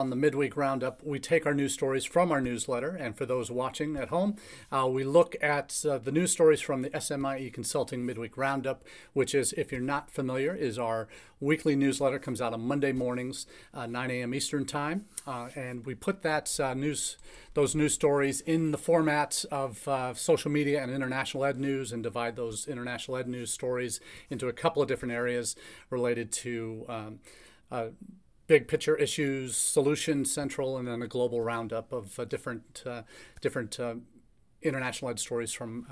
On the midweek roundup, we take our news stories from our newsletter, and for those watching at home, uh, we look at uh, the news stories from the SMIE Consulting Midweek Roundup, which is, if you're not familiar, is our weekly newsletter. comes out on Monday mornings, uh, 9 a.m. Eastern Time, uh, and we put that uh, news, those news stories, in the format of uh, social media and international ed news, and divide those international ed news stories into a couple of different areas related to. Um, big picture issues, solution central, and then a global roundup of uh, different uh, different uh, international ed stories from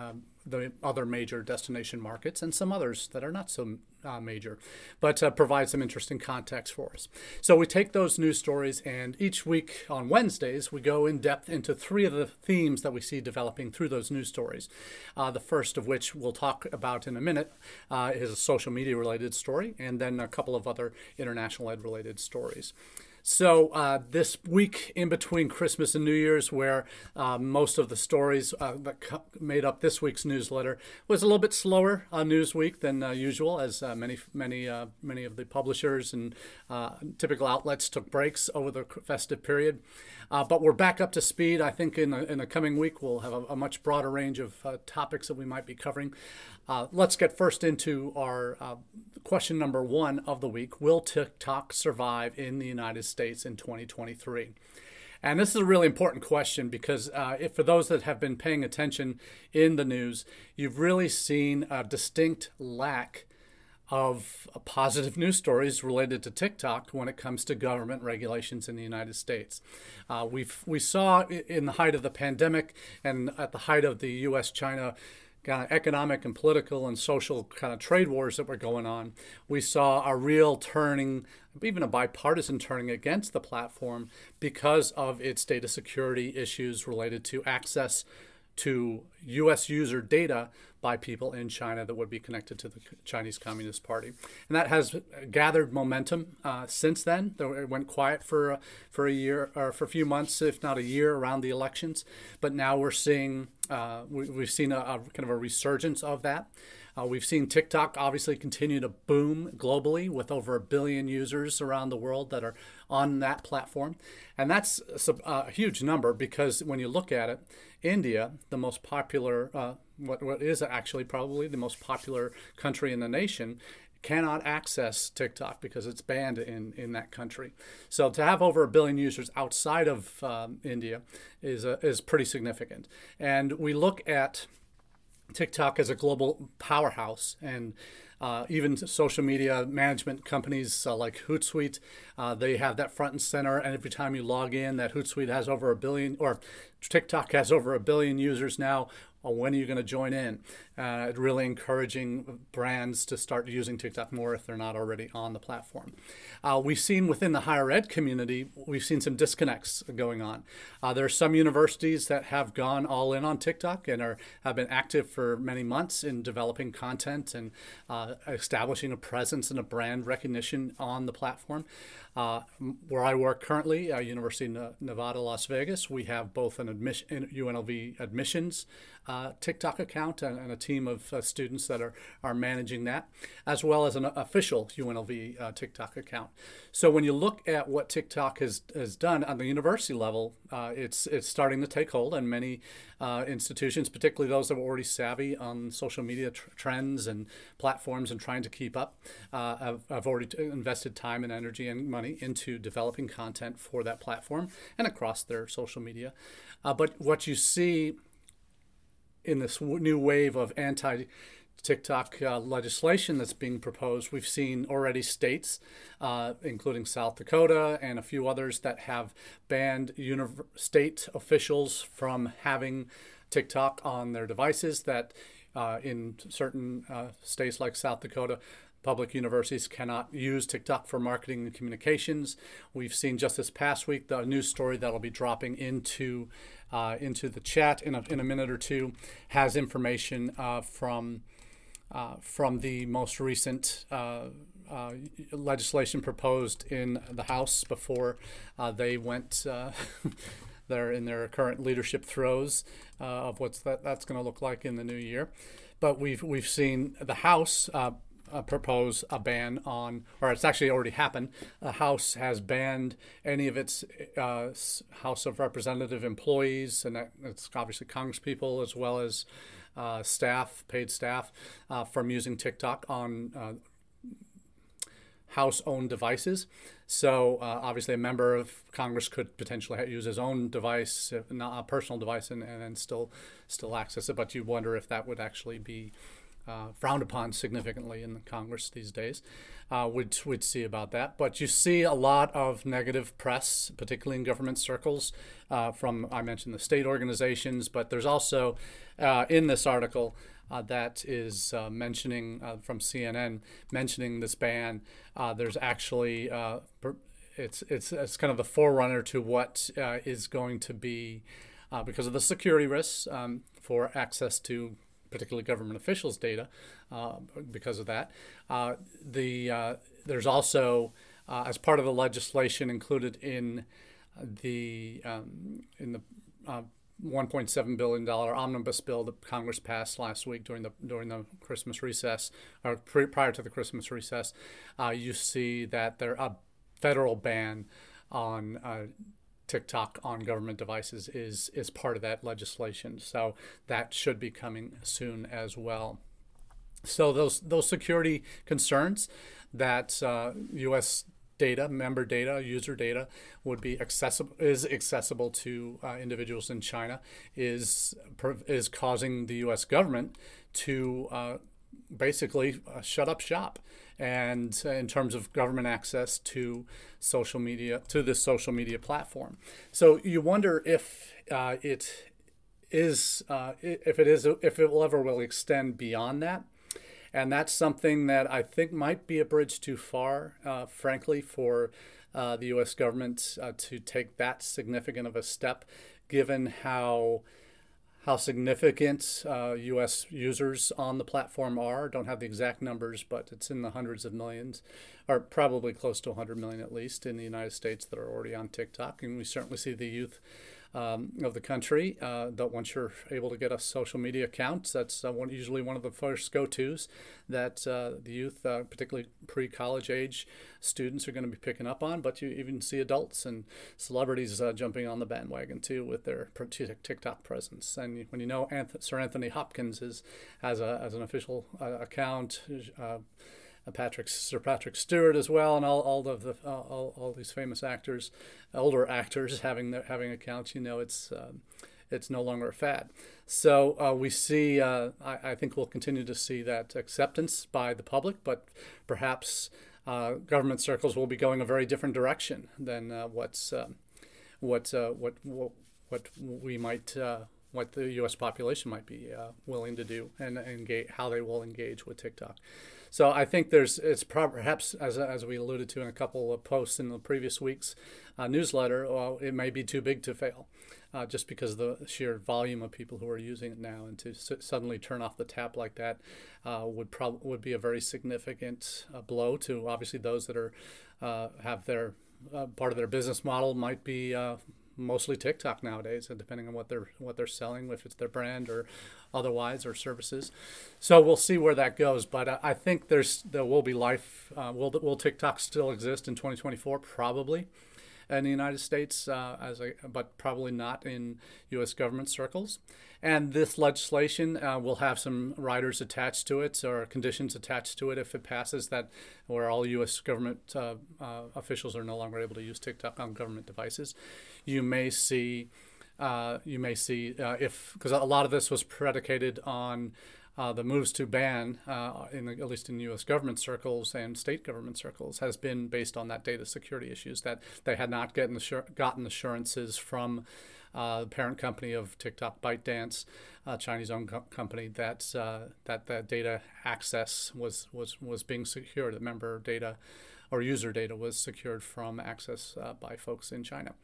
the other major destination markets and some others that are not so uh, major, but uh, provide some interesting context for us. So we take those news stories, and each week on Wednesdays, we go in depth into three of the themes that we see developing through those news stories. Uh, the first of which we'll talk about in a minute uh, is a social media related story, and then a couple of other international ed related stories. So uh, this week in between Christmas and New Year's, where uh, most of the stories uh, that made up this week's newsletter was a little bit slower uh, news week than uh, usual, as uh, many many many of the publishers and typical outlets took breaks over the festive period. Uh, but we're back up to speed. I think in the, in the coming week we'll have a, a much broader range of uh, topics that we might be covering. Uh, let's get first into our question number one of the week Will TikTok survive in the United States in 2023? And this is a really important question because uh, if for those that have been paying attention in the news, you've really seen a distinct lack of positive news stories related to TikTok when it comes to government regulations in the United States. Uh, we we saw in the height of the pandemic and at the height of the U.S. China kind of economic and political and social kind of trade wars that were going on, we saw a real turning, even a bipartisan turning against the platform because of its data security issues related to access to U.S. user data by people in China that would be connected to the Chinese Communist Party. And that has gathered momentum uh, since then. It went quiet for, uh, for a year or for a few months, if not a year, around the elections. But now we're seeing, uh, we, have seen a, a, kind of a resurgence of that. Uh, we've seen TikTok obviously continue to boom globally with over a billion users around the world that are on that platform. And that's a, huge number because when you look at it, India, the most popular, uh, what, what is actually probably the most popular country in the nation, cannot access TikTok because it's banned in, in that country. So to have over a billion users outside of um, India is, uh, is pretty significant. And we look at TikTok is a global powerhouse and uh, even social media management companies uh, like Hootsuite, uh, they have that front and center. And every time you log in, that Hootsuite has over a billion, or TikTok has over a billion users now when are you going to join in? Uh, really encouraging brands to start using TikTok more if they're not already on the platform. Uh, we've seen within the higher ed community, we've seen some disconnects going on. Uh, there are some universities that have gone all in on TikTok and are have been active for many months in developing content and uh, establishing a presence and a brand recognition on the platform. Uh, where I work currently, uh, University of Nevada, Las Vegas, we have both an admission, UNLV admissions uh, TikTok account and, and, a team of uh, students that are, are managing that, as well as an official UNLV uh, TikTok account. So when you look at what TikTok has, has done on the university level, uh, it's, it's starting to take hold, and many uh, institutions, particularly those that are already savvy on social media tr- trends and platforms and trying to keep up, uh, have, have already t- invested time and energy and money into developing content for that platform and across their social media. but what you see in this new wave of anti TikTok uh, legislation that's being proposed, we've seen already states, uh, including South Dakota and a few others, that have banned state officials from having TikTok on their devices. That uh, in certain uh, states like South Dakota, public universities cannot use TikTok for marketing and communications. We've seen just this past week the news story that'll be dropping into uh, into the chat in a, in a minute or two has information uh, from uh, from the most recent uh, uh, legislation proposed in the House before uh, they went. they're in their current leadership throes of what's that, that's going to look like in the new year. But we've we've seen the House uh, propose a ban on, or it's actually already happened. The House has banned any of its uh, House of Representative employees, and it's obviously Congresspeople as well as uh, staff, paid staff, uh, from using TikTok on uh, House owned devices. So, uh, obviously, a member of Congress could potentially use his own device, not a personal device, and, and still still access it. But you wonder if that would actually be uh, frowned upon significantly in the Congress these days. Uh, we'd, we'd see about that. But you see a lot of negative press, particularly in government circles, uh, from, I mentioned the state organizations, but there's also uh, in this article uh, that is uh, mentioning from CNN, mentioning this ban. there's actually, it's, it's, it's kind of the forerunner to what is going to be. because of the security risks um, for access to particularly government officials' data uh, because of that. Uh, the uh, there's also uh, as part of the legislation included in the um, in the uh, 1.7 billion dollar omnibus bill that Congress passed last week during the during the Christmas recess or pre- prior to the Christmas recess. you see that there a federal ban on TikTok on government devices is is part of that legislation. So that should be coming soon as well. So those those security concerns that uh, U.S. data, member data, user data would be accessible is accessible to uh, individuals in China is is causing the U.S. government to uh, basically uh, shut up shop. And uh, in terms of government access to social media to this social media platform. So you wonder if uh, it is uh, if it is if it will ever will extend beyond that. And that's something that I think might be a bridge too far uh, frankly for uh, the US government to take that significant of a step given how how significant uh, U.S. users on the platform are. Don't have the exact numbers, but it's in the hundreds of millions, or probably close to 100 million at least in the United States that are already on TikTok. And we certainly see the youth um, of the country. Uh, that once you're able to get a social media account, that's uh, one, usually one of the first go-tos that uh, the youth, uh, particularly pre-college age students, are going to be picking up on. But you even see adults and celebrities uh, jumping on the bandwagon too with their TikTok presence. And when you know Anth- Sir Anthony Hopkins is has a as an official uh, account. Patrick Sir Patrick Stewart as well, and all, all of the uh, all, all these famous actors, older actors having their, having accounts. You know, it's um, it's no longer a fad. So uh, we see. Uh, I, I, think we'll continue to see that acceptance by the public, but perhaps uh, government circles will be going a very different direction than uh, what's um, what, uh, what what what we might what the U.S. population might be uh, willing to do and engage, how they will engage with TikTok. So I think there's it's perhaps as, as we alluded to in a couple of posts in the previous week's uh, newsletter, well, it may be too big to fail, uh, just because of the sheer volume of people who are using it now, and to s- suddenly turn off the tap like that uh, would probably would be a very significant uh, blow to obviously those that are uh, have their uh, part of their business model might be mostly TikTok nowadays, and depending on what they're what they're selling, if it's their brand or otherwise or services. So we'll see where that goes. But I, I think there's there will be life. Uh, will will TikTok still exist in 2024? Probably in the United States, uh, as a, but probably not in U.S. government circles. And this legislation uh, will have some riders attached to it or conditions attached to it if it passes that where all U.S. government uh, uh, officials are no longer able to use TikTok on government devices. You may see. Uh, you may see uh, if because a lot of this was predicated on uh, the moves to ban, in the, at least in U.S. government circles and state government circles, has been based on that data security issues that they had not gotten, assur- gotten assurances from uh, the parent company of TikTok, ByteDance, a Chinese-owned co- company, that uh, that that data access was was was being secured. The member data or user data was secured from access uh, by folks in China.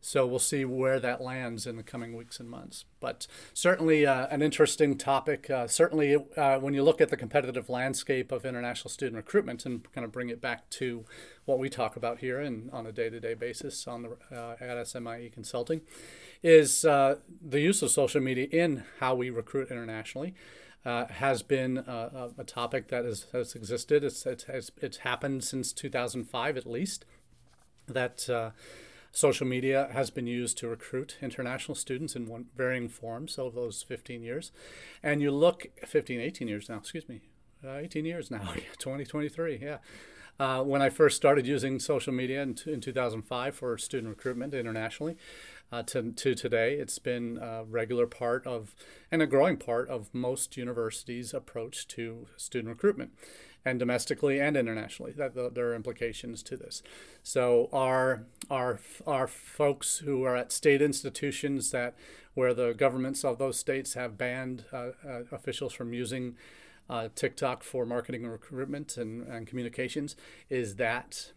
So we'll see where that lands in the coming weeks and months. But certainly uh, an interesting topic. Uh, certainly, uh, when you look at the competitive landscape of international student recruitment and kind of bring it back to what we talk about here and on a day-to-day basis on the uh, at SMIE Consulting, is uh, the use of social media in how we recruit internationally. uh, has been a, a, topic that is, has existed. It's, it has, it's happened since 2005 at least. That uh, social media has been used to recruit international students in one, varying forms over those 15 years. And you look, 15, 18 years now, excuse me, uh, 18 years now, 2023, yeah. Uh, when I first started using social media in, in 2005 for student recruitment internationally, uh, to, to today. It's been a regular part of, and a growing part of most universities' approach to student recruitment, and domestically and internationally. That there are implications to this. So our our our folks who are at state institutions that where the governments of those states have banned uh, uh, officials from using uh, TikTok for marketing and recruitment and, and communications is that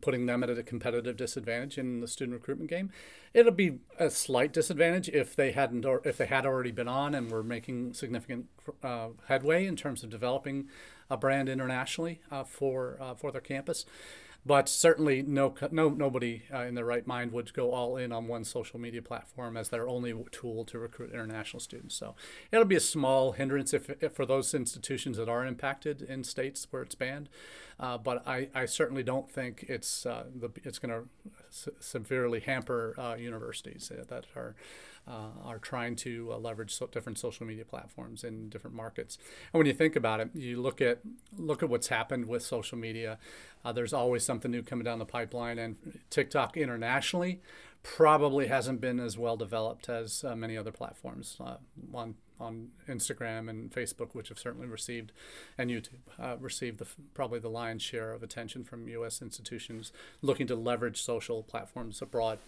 putting them at a competitive disadvantage in the student recruitment game. It'll be a slight disadvantage if they hadn't or if they had already been on and were making significant uh, headway in terms of developing a brand internationally uh, for uh, for their campus. But certainly, no, no, nobody uh, in their right mind would go all in on one social media platform as their only tool to recruit international students. So it'll be a small hindrance if, if for those institutions that are impacted in states where it's banned. Uh, but I, I certainly don't think it's uh, the, it's going to severely hamper uh, universities that are uh, are trying to uh, leverage so different social media platforms in different markets. And when you think about it, you look at look at what's happened with social media. Uh, there's always something new coming down the pipeline, and TikTok internationally probably hasn't been as well developed as uh, many other platforms uh, on on Instagram and Facebook, which have certainly received, and YouTube uh, received the, probably the lion's share of attention from U.S. institutions looking to leverage social platforms abroad.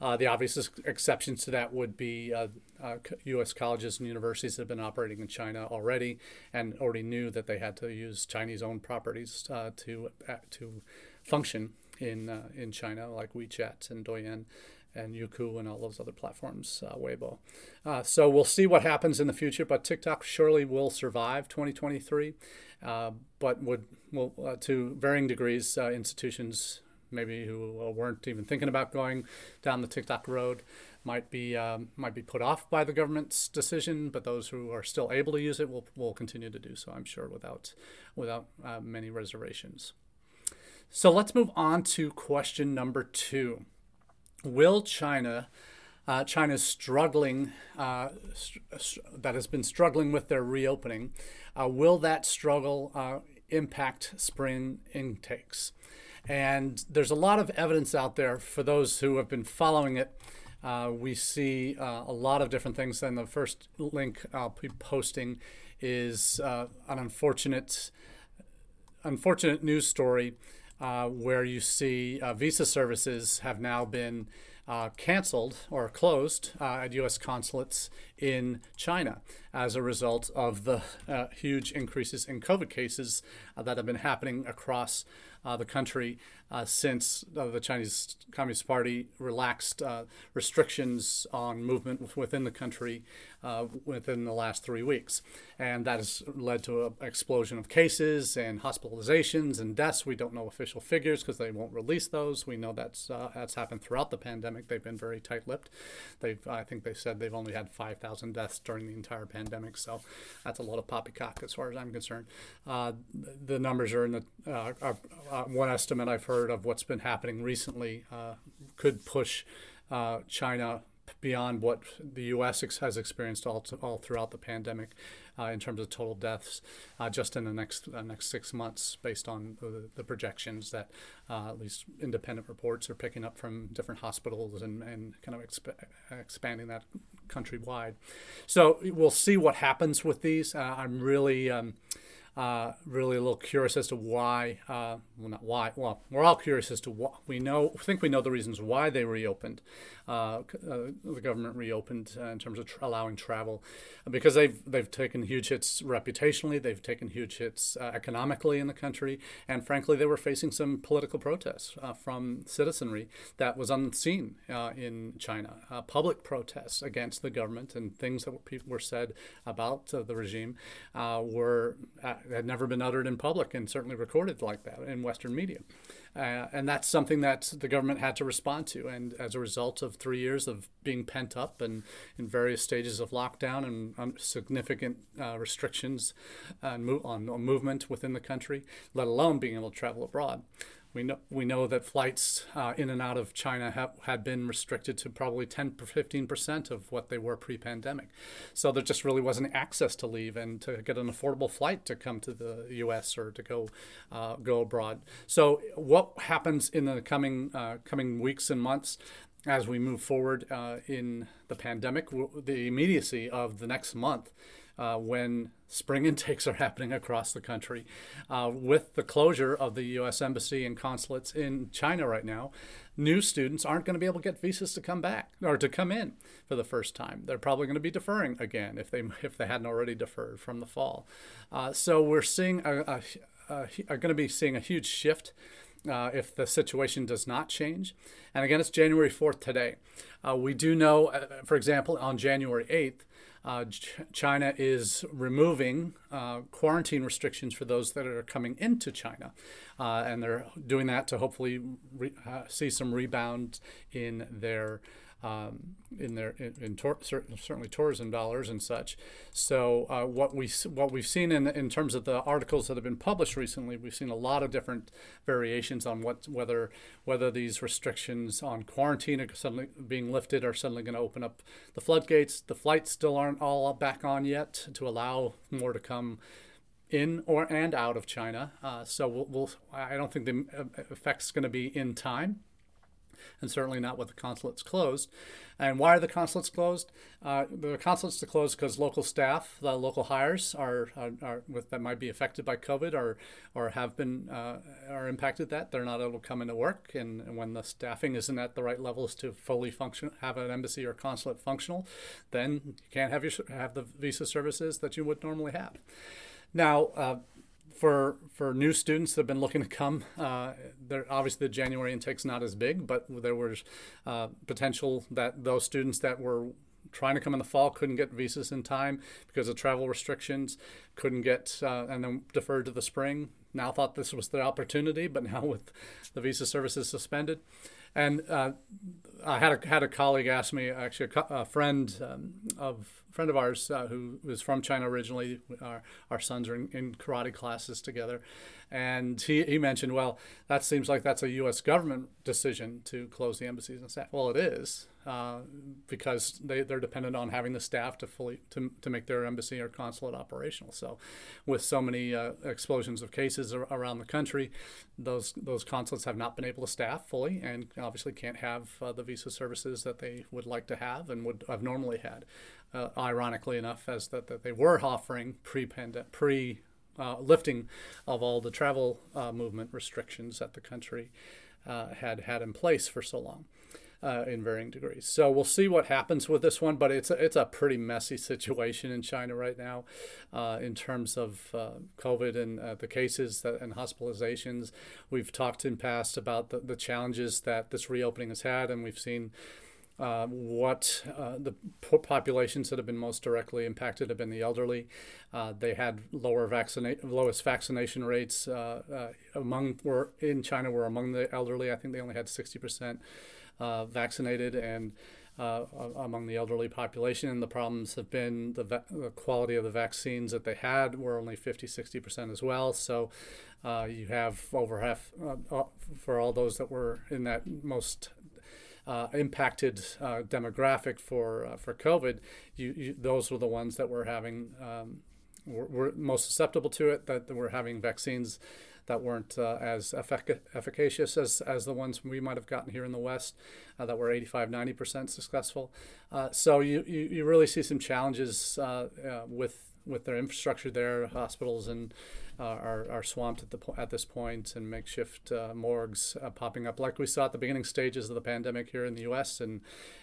Uh, the obvious exceptions to that would be uh, uh, U.S. colleges and universities that have been operating in China already and already knew that they had to use Chinese-owned properties uh, to uh, to function in uh, in China, like WeChat and Douyin and Youku and all those other platforms, Weibo. so we'll see what happens in the future, but TikTok surely will survive 2023, but would will to varying degrees institutions maybe who weren't even thinking about going down the TikTok road might be um, might be put off by the government's decision, but those who are still able to use it will will continue to do so. I'm sure without without uh, many reservations. So let's move on to question number two: Will China uh, China's struggling, uh, that has been struggling with their reopening. Uh, will that struggle uh, impact spring intakes? And there's a lot of evidence out there for those who have been following it. Uh, we see uh, a lot of different things. And the first link I'll be posting is uh, an unfortunate, unfortunate news story uh, where you see uh, visa services have now been uh, canceled or closed at U.S. consulates in China as a result of the huge increases in COVID cases that have been happening across uh, the country uh, since uh, the Chinese Communist Party relaxed uh, restrictions on movement within the country uh, within the last three weeks. And that has led to an explosion of cases and hospitalizations and deaths. We don't know official figures because they won't release those. We know that's, uh, that's happened throughout the pandemic. They've been very tight lipped. They've, I think they said they've only had 5,000 deaths during the entire pandemic. So that's a lot of poppycock as far as I'm concerned. the numbers are in the, one estimate I've heard of what's been happening recently uh, could push uh, China beyond what the U.S. has experienced all, all throughout the pandemic uh, in terms of total deaths uh, just in the next uh, next six months, based on the, the projections that uh, at least independent reports are picking up from different hospitals and, and kind of exp- expanding that countrywide. So we'll see what happens with these. I'm really um, uh, really a little curious as to why. Uh, well, not why. Well, we're all curious as to what we know. think we know the reasons why they reopened. Uh, uh the government reopened uh, in terms of tra- allowing travel, because they've they've taken huge hits reputationally. They've taken huge hits uh, economically in the country, and frankly, they were facing some political protests from citizenry that was unseen in China. public protests against the government and things that were, were said about the regime were had never been uttered in public and certainly recorded like that in Western media. Uh, and that's something that the government had to respond to. And as a result of three years of being pent up and in various stages of lockdown and um, significant uh, restrictions on, on, on movement within the country, let alone being able to travel abroad, we know, we know that flights uh, in and out of China have, had been restricted to probably 10 or 15 percent of what they were pre pandemic. So there just really wasn't access to leave and to get an affordable flight to come to the U.S. or to go uh, go abroad. So what happens in the coming uh, coming weeks and months? As we move forward uh, in the pandemic, the immediacy of the next month uh, when spring intakes are happening across the country. Uh, with the closure of the U.S. Embassy and consulates in China right now, new students aren't going to be able to get visas to come back or to come in for the first time. They're probably going to be deferring again if they if they hadn't already deferred from the fall. Uh, so we're seeing a, a, a, are going to be seeing a huge shift. Uh, if the situation does not change. And again, it's January 4th today. Uh, we do know, uh, for example, on January 8th, uh, Ch- China is removing uh, quarantine restrictions for those that are coming into China. Uh, and they're doing that to hopefully re- uh, see some rebound in their um, in their in, in tor- certainly tourism dollars and such. So uh, what we what we've seen in in terms of the articles that have been published recently, we've seen a lot of different variations on what whether whether these restrictions on quarantine are suddenly being lifted are suddenly going to open up the floodgates. The flights still aren't all back on yet to allow more to come in or and out of China. Uh, so we'll, we'll, I don't think the uh, effect's going to be in time and certainly not with the consulates closed. And why are the consulates closed? Uh, the consulates are closed because local staff, the local hires, are, are, are with, that might be affected by COVID or or have been uh, are impacted. That they're not able to come into work, and, and, when the staffing isn't at the right levels to fully function, have an embassy or consulate functional, then you can't have your have the visa services that you would normally have. Now. Uh, for for new students that have been looking to come, uh, there obviously the January intake's not as big, but there was uh, potential that those students that were trying to come in the fall couldn't get visas in time because of travel restrictions, couldn't get uh, and then deferred to the spring. Now thought this was the opportunity, but now with the visa services suspended, and uh, I had a had a colleague ask me actually a, a friend um, of friend of ours uh, who was from China originally. Our, our sons are in, in, karate classes together. And he, he mentioned, well, that seems like that's a U.S. government decision to close the embassies and staff. Well, it is uh, because they, they're dependent on having the staff to fully to, to make their embassy or consulate operational. So, with so many uh, explosions of cases around the country, those those consulates have not been able to staff fully, and obviously can't have uh, the visa services that they would like to have and would have normally had uh, ironically enough, as that, that they were offering pre-pandemic, pre uh, lifting of all the travel uh, movement restrictions that the country uh, had had in place for so long. Uh, in varying degrees. So we'll see what happens with this one, but it's a, it's a pretty messy situation in China right now uh, in terms of COVID and the cases that, and hospitalizations. We've talked in past about the, the challenges that this reopening has had, and we've seen uh, what uh, the populations that have been most directly impacted have been the elderly. Uh, they had lower vaccinate lowest vaccination rates uh, uh, among were in China were among the elderly. I think they only had 60% uh, vaccinated and. among the elderly population, and the problems have been the, va- the, quality of the vaccines that they had were only 50, 60% as well. So you have over half, for all those that were in that most uh, impacted uh, demographic for uh, for COVID, you, you, those were the ones that were having um, were, were, most susceptible to it. That were having vaccines that weren't uh, as effic- efficacious as, as the ones we might have gotten here in the West, uh, that were 85, 90% successful. Uh, so you, you, you, really see some challenges with with their infrastructure there, hospitals and uh, are, are swamped at the po- at this point, and makeshift uh, morgues uh, popping up, like we saw at the beginning stages of the pandemic here in the U.S. and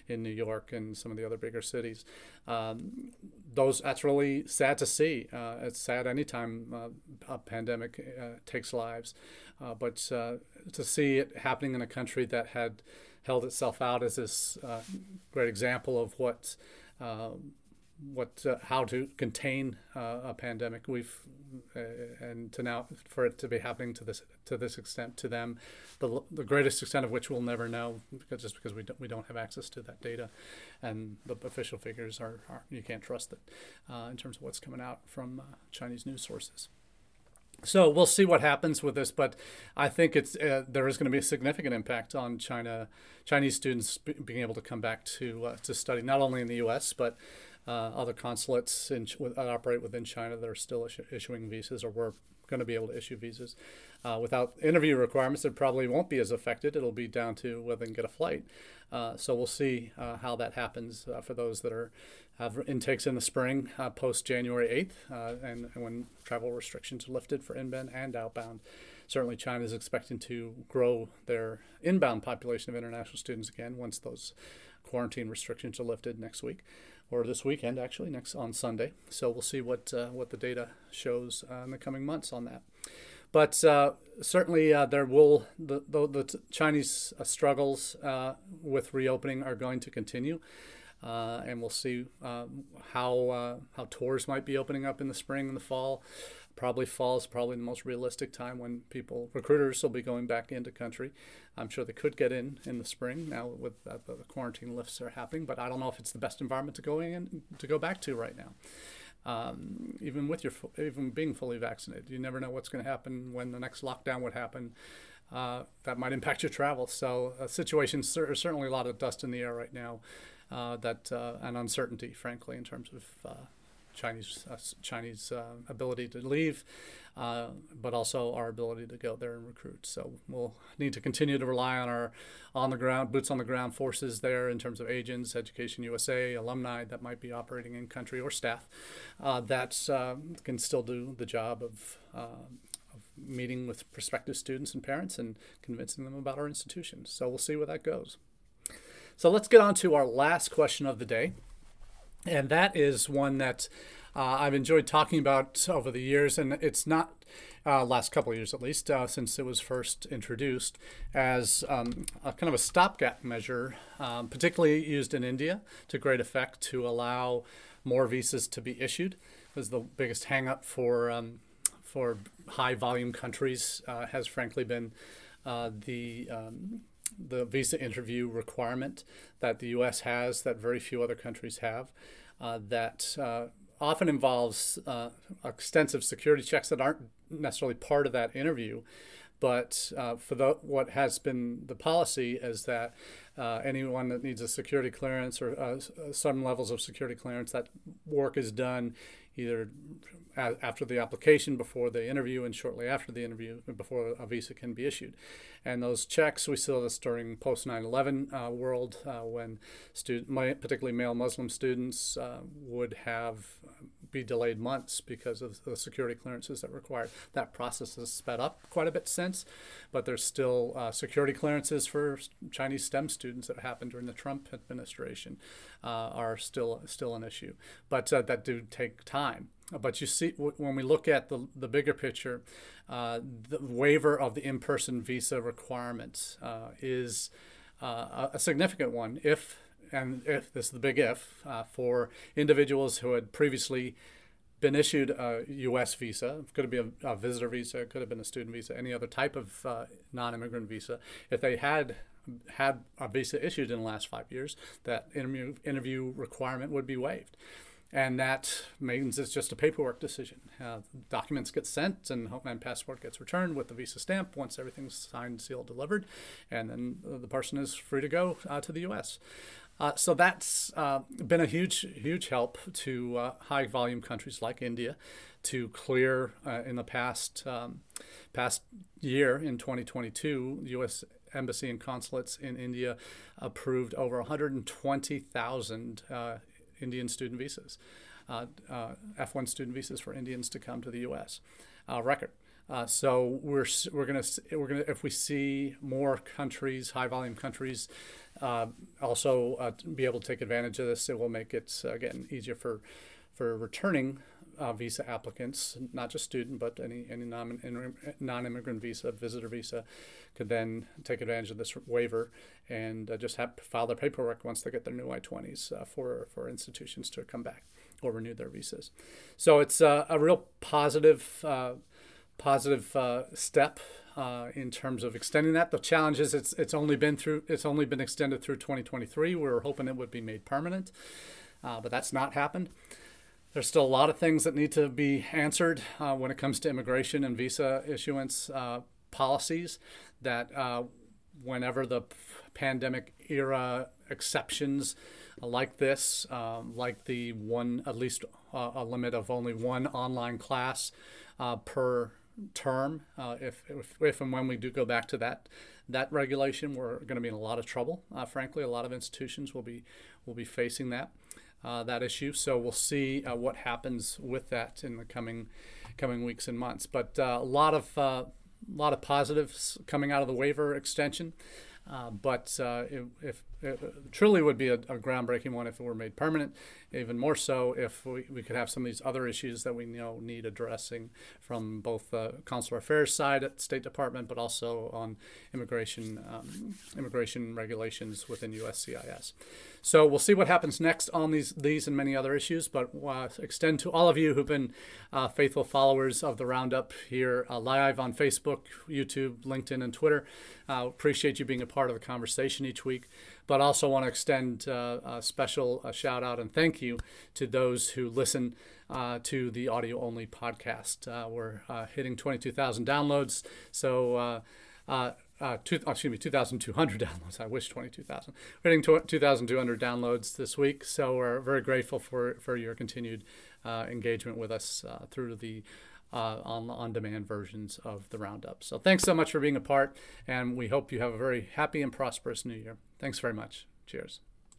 in New York and some of the other bigger cities. Um, those that's really sad to see. Uh, it's sad anytime uh, a pandemic uh, takes lives, but to see it happening in a country that had held itself out as this great example of what what uh, how to contain uh, a pandemic. We've uh, and to now for it to be happening to this to this extent to them, the, the greatest extent of which we'll never know because just because we don't we don't have access to that data, and the official figures are, are you can't trust it uh, in terms of what's coming out from uh, Chinese news sources. So we'll see what happens with this, but I think it's uh, there is going to be a significant impact on China, Chinese students being able to come back to uh, to study not only in the U.S. but uh, other consulates in, that operate within China that are still issu- issuing visas or were going to be able to issue visas. Uh, without interview requirements, it probably won't be as affected. It'll be down to whether they can get a flight. Uh, so we'll see uh, how that happens uh, for those that are have intakes in the spring uh, post January 8th and, and when travel restrictions are lifted for inbound and outbound certainly China is expecting to grow their inbound population of international students again once those quarantine restrictions are lifted next week or this weekend actually next on Sunday. So we'll see what uh, what the data shows uh, in the coming months on that. But uh, certainly uh, there will the the, the Chinese uh, struggles uh, with reopening are going to continue. And we'll see how how tours might be opening up in the spring and the fall probably fall is probably the most realistic time when people recruiters will be going back into country. I'm sure they could get in in the spring now with uh, the quarantine lifts are happening, but I don't know if it's the best environment to go in to go back to right now. Um, even with your even being fully vaccinated, you never know what's going to happen when the next lockdown would happen. Uh, that might impact your travel. So, uh, situations certainly a lot of dust in the air right now. Uh, that uh, and uncertainty, frankly, in terms of uh, Chinese uh, Chinese uh, ability to leave, uh, but also our ability to go there and recruit. So we'll need to continue to rely on our on the ground boots on the ground forces there in terms of agents, Education USA, alumni that might be operating in country or staff that can still do the job of. Of meeting with prospective students and parents and convincing them about our institution. So we'll see where that goes. So let's get on to our last question of the day. And that is one that uh, I've enjoyed talking about over the years, and it's not uh, last couple of years at least uh, since it was first introduced as um, a kind of a stopgap measure, um, particularly used in India to great effect to allow more visas to be issued. It was the biggest hangup for um, for high volume countries uh, has frankly been uh, the um, the visa interview requirement that the U.S. has that very few other countries have. Uh, that uh, often involves uh, extensive security checks that aren't necessarily part of that interview. But uh, for the, what has been the policy is that uh, anyone that needs a security clearance or some levels of security clearance, that work is done either after the application, before the interview, and shortly after the interview, before a visa can be issued. And those checks, we saw this during post 9 11 uh, world uh, when student, particularly male Muslim students uh, would have be delayed months because of the security clearances that required. That process has sped up quite a bit since, but there's still uh, security clearances for Chinese STEM students that happened during the Trump administration uh, are still still an issue, but uh, that do take time. But you see, when we look at the, the bigger picture, uh, the waiver of the in person visa requirements uh, is uh, a significant one if, and if this is the big if, uh, for individuals who had previously been issued a U.S. visa, could be a, a visitor visa, could have been a student visa, any other type of uh, non immigrant visa, if they had had a visa issued in the last five years, that interview, interview requirement would be waived and that means it's just a paperwork decision. Uh, documents get sent, and Homeland Passport gets returned with the visa stamp once everything's signed, sealed, delivered, and then the person is free to go uh, to the U.S. Uh, so that's uh, been a huge, huge help to uh, high volume countries like India to clear uh, in the past um, past year in 2022. U.S. Embassy and consulates in India approved over 120,000 Indian student visas, uh, uh, F1 student visas for Indians to come to the U.S. Uh, record. Uh, so we're we're gonna we're gonna if we see more countries, high volume countries, uh, also uh, be able to take advantage of this, it will make it again easier for for returning uh, visa applicants, not just student, but any any non non-immigrant visa, visitor visa, could then take advantage of this waiver and uh, just have file their paperwork once they get their new I-20s uh, for for institutions to come back or renew their visas. So it's uh, a real positive uh, positive uh, step uh, in terms of extending that. The challenge is it's it's only been through it's only been extended through 2023. We were hoping it would be made permanent, uh, but that's not happened. There's still a lot of things that need to be answered uh, when it comes to immigration and visa issuance uh, policies. That uh, whenever the pandemic era exceptions like this, um, like the one at least a limit of only one online class per term, uh, if, if, if, and when we do go back to that that regulation, we're going to be in a lot of trouble. Uh, frankly, a lot of institutions will be will be facing that uh, that issue. So we'll see uh, what happens with that in the coming coming weeks and months. But uh, a lot of a uh, lot of positives coming out of the waiver extension. but if, if it truly would be a, a, groundbreaking one if it were made permanent. Even more so if we, we could have some of these other issues that we know need addressing from both the consular affairs side at State Department, but also on immigration um, immigration regulations within USCIS. So we'll see what happens next on these these and many other issues. But uh, extend to all of you who've been uh, faithful followers of the Roundup here uh, live on Facebook, YouTube, LinkedIn, and Twitter. Uh, appreciate you being a part of the conversation each week but also want to extend uh, a special shout out and thank you to those who listen uh, to the audio only podcast. Uh, we're uh, hitting 22,000 downloads. So, uh, excuse me, 2,200 downloads. I wish 22,000. We're hitting 2,200 downloads this week. So, we're very grateful for, for your continued engagement with us through the uh, on on demand versions of the Roundup. So thanks so much for being a part, and we hope you have a very happy and prosperous new year. Thanks very much. Cheers.